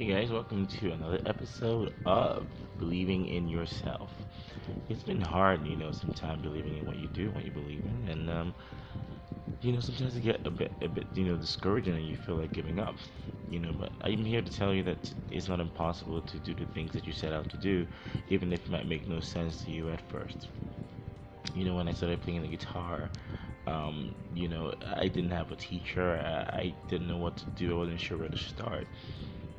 Hey guys, welcome to another episode of Believing in Yourself. It's been hard, you know, sometimes believing in what you do, what you believe in, and um, you know, sometimes you get a bit, a bit, you know, discouraging, and you feel like giving up, you know. But I'm here to tell you that it's not impossible to do the things that you set out to do, even if it might make no sense to you at first. You know, when I started playing the guitar, um, you know, I didn't have a teacher. I, I didn't know what to do. I wasn't sure where to start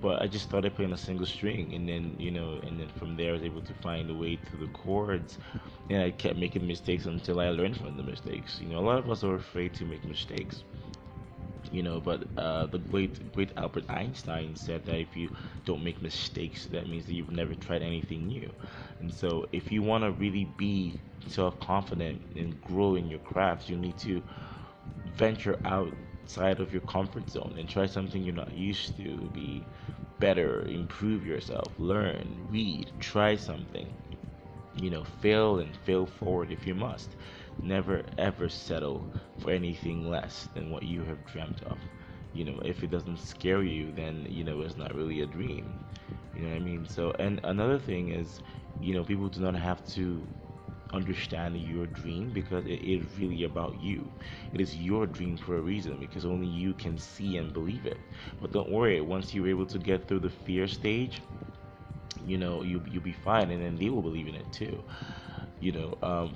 but I just started playing a single string, and then you know, and then from there I was able to find a way to the chords, and I kept making mistakes until I learned from the mistakes. You know, a lot of us are afraid to make mistakes. You know, but uh, the great great Albert Einstein said that if you don't make mistakes, that means that you've never tried anything new. And so, if you want to really be self-confident and grow in your craft, you need to venture outside of your comfort zone and try something you're not used to. Be better, improve yourself, learn, read, try something. You know, fail and fail forward if you must. Never ever settle for anything less than what you have dreamt of. You know, if it doesn't scare you, then you know it's not really a dream. You know what I mean? So, and another thing is, you know, people do not have to understand your dream because it is really about you. It is your dream for a reason because only you can see and believe it. But don't worry, once you're able to get through the fear stage, you know, you, you'll be fine and then they will believe in it too. You know, um,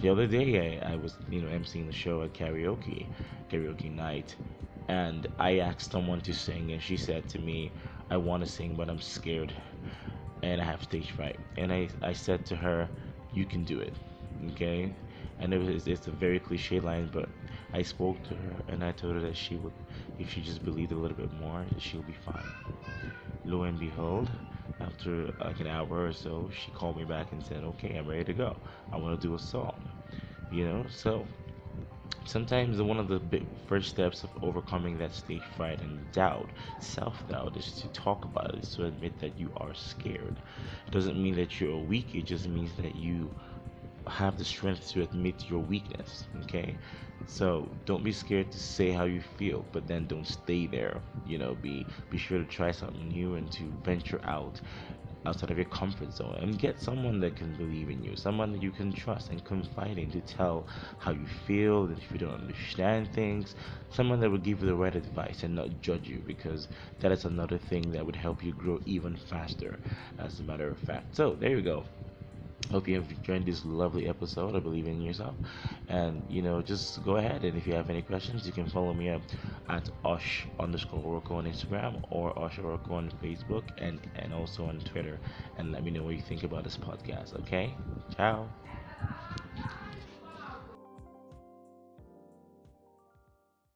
the other day I, I was, you know, emceeing the show at karaoke, karaoke night, and I asked someone to sing and she said to me, I want to sing but I'm scared and I have stage fright. And I, I said to her, you can do it. Okay? I know it's, it's a very cliche line, but I spoke to her and I told her that she would, if she just believed a little bit more, she'll be fine. Lo and behold, after like an hour or so, she called me back and said, "Okay, I'm ready to go. I want to do a song." You know, so sometimes one of the first steps of overcoming that stage fright and doubt, self-doubt, is to talk about it, is to admit that you are scared. It doesn't mean that you're weak. It just means that you have the strength to admit your weakness. Okay, so don't be scared to say how you feel, but then don't stay there. You know, be be sure to try something new and to venture out outside of your comfort zone and get someone that can believe in you, someone that you can trust and confide in to tell how you feel, that if you don't understand things, someone that will give you the right advice and not judge you because that is another thing that would help you grow even faster, as a matter of fact. So, there you go. Hope you have enjoyed this lovely episode. I believe in yourself, and you know, just go ahead and if you have any questions, you can follow me up at Osh underscore Oracle on Instagram or Osh Oracle on Facebook and and also on Twitter, and let me know what you think about this podcast. Okay, ciao.